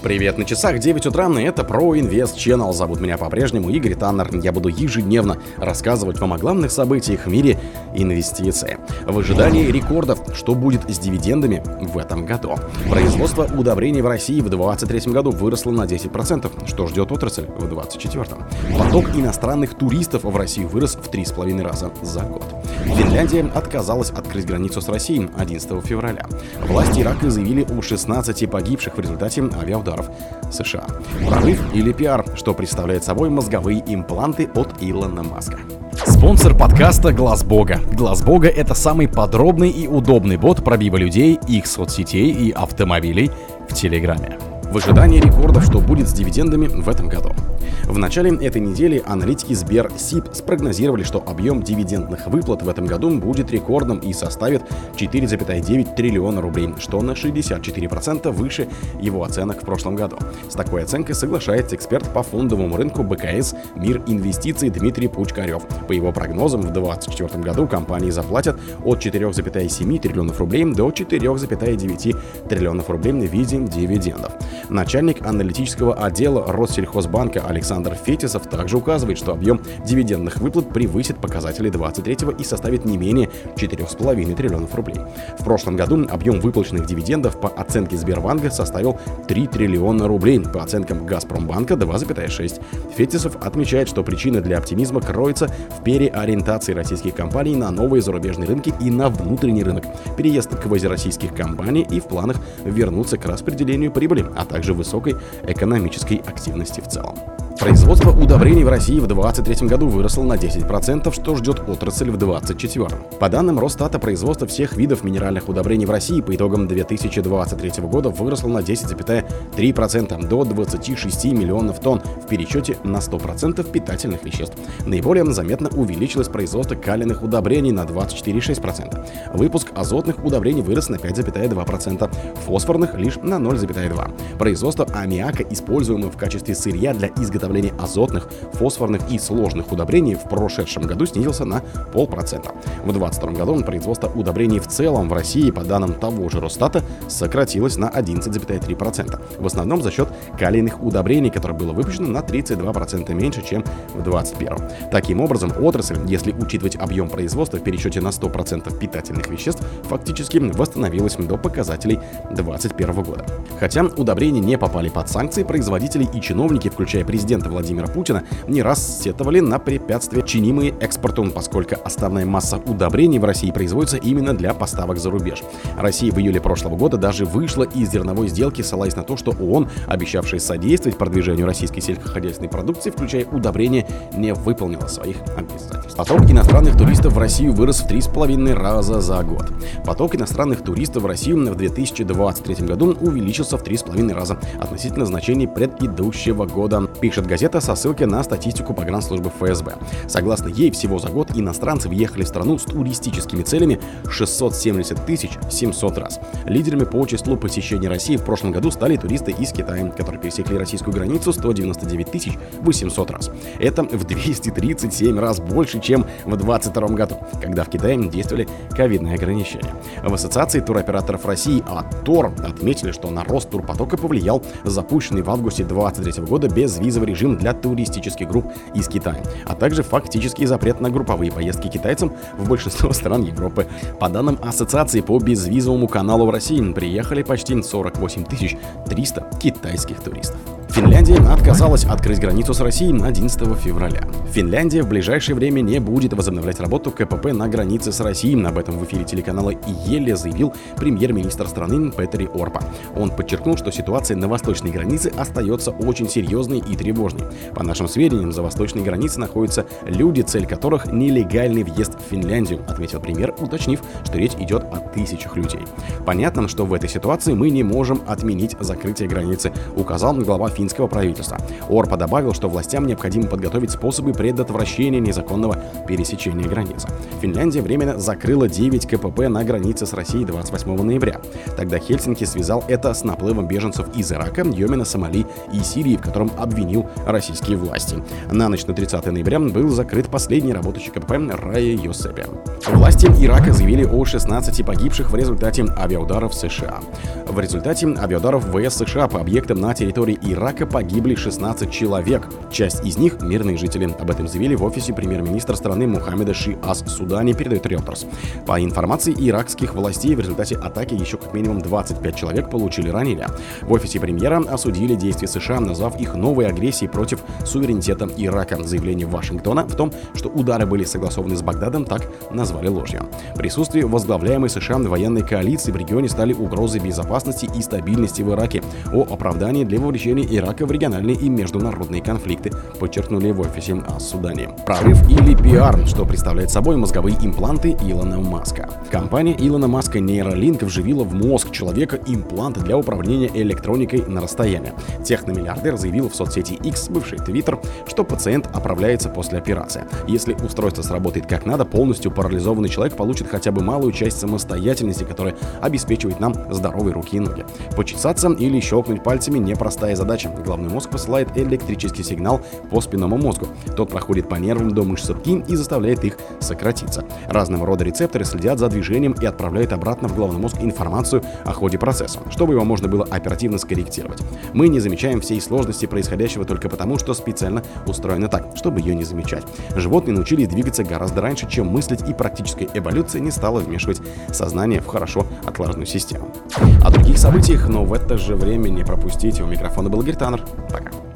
Привет, на часах 9 утра, и это Pro Invest Channel. Зовут меня по-прежнему Игорь Таннер. Я буду ежедневно рассказывать вам о главных событиях в мире инвестиций. В ожидании рекордов, что будет с дивидендами в этом году. Производство удобрений в России в 2023 году выросло на 10%, что ждет отрасль в 2024. Поток иностранных туристов в Россию вырос в 3,5 раза за год. Финляндия отказалась открыть границу с Россией 11 февраля. Власти Ирака заявили о 16 погибших в результате авиаударов США. Прорыв или пиар, что представляет собой мозговые импланты от Илона Маска. Спонсор подкаста Глаз Бога. Глаз Бога это самый подробный и удобный бот пробива людей, их соцсетей и автомобилей в Телеграме. В ожидании рекордов, что будет с дивидендами в этом году. В начале этой недели аналитики Сбер СИП спрогнозировали, что объем дивидендных выплат в этом году будет рекордным и составит 4,9 триллиона рублей, что на 64% выше его оценок в прошлом году. С такой оценкой соглашается эксперт по фондовому рынку БКС «Мир инвестиций» Дмитрий Пучкарев. По его прогнозам, в 2024 году компании заплатят от 4,7 триллионов рублей до 4,9 триллионов рублей в виде дивидендов. Начальник аналитического отдела Россельхозбанка Александр Фетисов также указывает, что объем дивидендных выплат превысит показатели 23 и составит не менее 4,5 триллионов рублей. В прошлом году объем выплаченных дивидендов по оценке Сбербанка составил 3 триллиона рублей, по оценкам Газпромбанка 2,6. Фетисов отмечает, что причина для оптимизма кроется в переориентации российских компаний на новые зарубежные рынки и на внутренний рынок, переезд квазироссийских компаний и в планах вернуться к распределению прибыли, а также высокой экономической активности в целом. Производство удобрений в России в 2023 году выросло на 10%, что ждет отрасль в 2024. По данным Росстата, производство всех видов минеральных удобрений в России по итогам 2023 года выросло на 10,3% до 26 миллионов тонн в пересчете на 100% питательных веществ. Наиболее заметно увеличилось производство калийных удобрений на 24,6%. Выпуск азотных удобрений вырос на 5,2%, фосфорных лишь на 0,2%. Производство аммиака, используемого в качестве сырья для изготовления изготовления азотных, фосфорных и сложных удобрений в прошедшем году снизился на полпроцента. В 2022 году производство удобрений в целом в России, по данным того же Росстата, сократилось на 11,3%. В основном за счет калийных удобрений, которое было выпущено на 32% меньше, чем в 2021. Таким образом, отрасль, если учитывать объем производства в пересчете на 100% питательных веществ, фактически восстановилась до показателей 2021 года. Хотя удобрения не попали под санкции, производители и чиновники, включая президента президента Владимира Путина не раз сетовали на препятствия, чинимые экспортом, поскольку основная масса удобрений в России производится именно для поставок за рубеж. Россия в июле прошлого года даже вышла из зерновой сделки, ссылаясь на то, что ООН, обещавшая содействовать продвижению российской сельскохозяйственной продукции, включая удобрения, не выполнила своих обязательств. Поток иностранных туристов в Россию вырос в 3,5 раза за год. Поток иностранных туристов в Россию в 2023 году увеличился в 3,5 раза относительно значений предыдущего года, пишет газета со ссылкой на статистику погранслужбы ФСБ. Согласно ей, всего за год иностранцы въехали в страну с туристическими целями 670 тысяч 700 раз. Лидерами по числу посещений России в прошлом году стали туристы из Китая, которые пересекли российскую границу 199 тысяч 800 раз. Это в 237 раз больше, чем в 2022 году, когда в Китае действовали ковидные ограничения. В Ассоциации туроператоров России АТОР отметили, что на рост турпотока повлиял запущенный в августе 2023 года безвизовый режим режим для туристических групп из Китая, а также фактический запрет на групповые поездки китайцам в большинство стран Европы. По данным Ассоциации по безвизовому каналу в России приехали почти 48 300 китайских туристов. Финляндия отказалась открыть границу с Россией на 11 февраля. Финляндия в ближайшее время не будет возобновлять работу КПП на границе с Россией. Об этом в эфире телеканала Еле заявил премьер-министр страны Петри Орпа. Он подчеркнул, что ситуация на восточной границе остается очень серьезной и тревожной. По нашим сведениям, за восточной границей находятся люди, цель которых нелегальный въезд в Финляндию, отметил премьер, уточнив, что речь идет о тысячах людей. Понятно, что в этой ситуации мы не можем отменить закрытие границы, указал глава финского финского правительства. Орпа добавил, что властям необходимо подготовить способы предотвращения незаконного пересечения границы. Финляндия временно закрыла 9 КПП на границе с Россией 28 ноября. Тогда Хельсинки связал это с наплывом беженцев из Ирака, Йемена, Сомали и Сирии, в котором обвинил российские власти. На ночь на 30 ноября был закрыт последний работающий КПП Рая Йосепе. Власти Ирака заявили о 16 погибших в результате авиаударов США. В результате авиаударов ВС США по объектам на территории Ирака погибли 16 человек. Часть из них — мирные жители. Об этом заявили в офисе премьер-министра страны Мухаммеда Ши Ас Судани, передает Reuters. По информации иракских властей, в результате атаки еще как минимум 25 человек получили ранения. В офисе премьера осудили действия США, назвав их новой агрессией против суверенитета Ирака. Заявление Вашингтона в том, что удары были согласованы с Багдадом, так назвали ложью. Присутствие возглавляемой США военной коалиции в регионе стали угрозой безопасности и стабильности в Ираке. О оправдании для вовлечения Ирака в региональные и международные конфликты, подчеркнули в офисе Ас-Судане. Прорыв или пиар, что представляет собой мозговые импланты Илона Маска. Компания Илона Маска Neuralink вживила в мозг человека имплант для управления электроникой на расстоянии. Техномиллиардер заявил в соцсети X, бывший Twitter, что пациент оправляется после операции. Если устройство сработает как надо, полностью парализованный человек получит хотя бы малую часть самостоятельности, которая обеспечивает нам здоровые руки и ноги. Почесаться или щелкнуть пальцами – непростая задача. Главный мозг посылает электрический сигнал по спинному мозгу. Тот проходит по нервам до мышц руки и заставляет их сократиться. Разного рода рецепторы следят за движением и отправляют обратно в головной мозг информацию о ходе процесса, чтобы его можно было оперативно скорректировать. Мы не замечаем всей сложности происходящего только потому, что специально устроено так, чтобы ее не замечать. Животные научились двигаться гораздо раньше, чем мыслить, и практическая эволюция не стала вмешивать сознание в хорошо отлаженную систему. О других событиях, но в это же время не пропустите. У микрофона был Гертанер. Пока.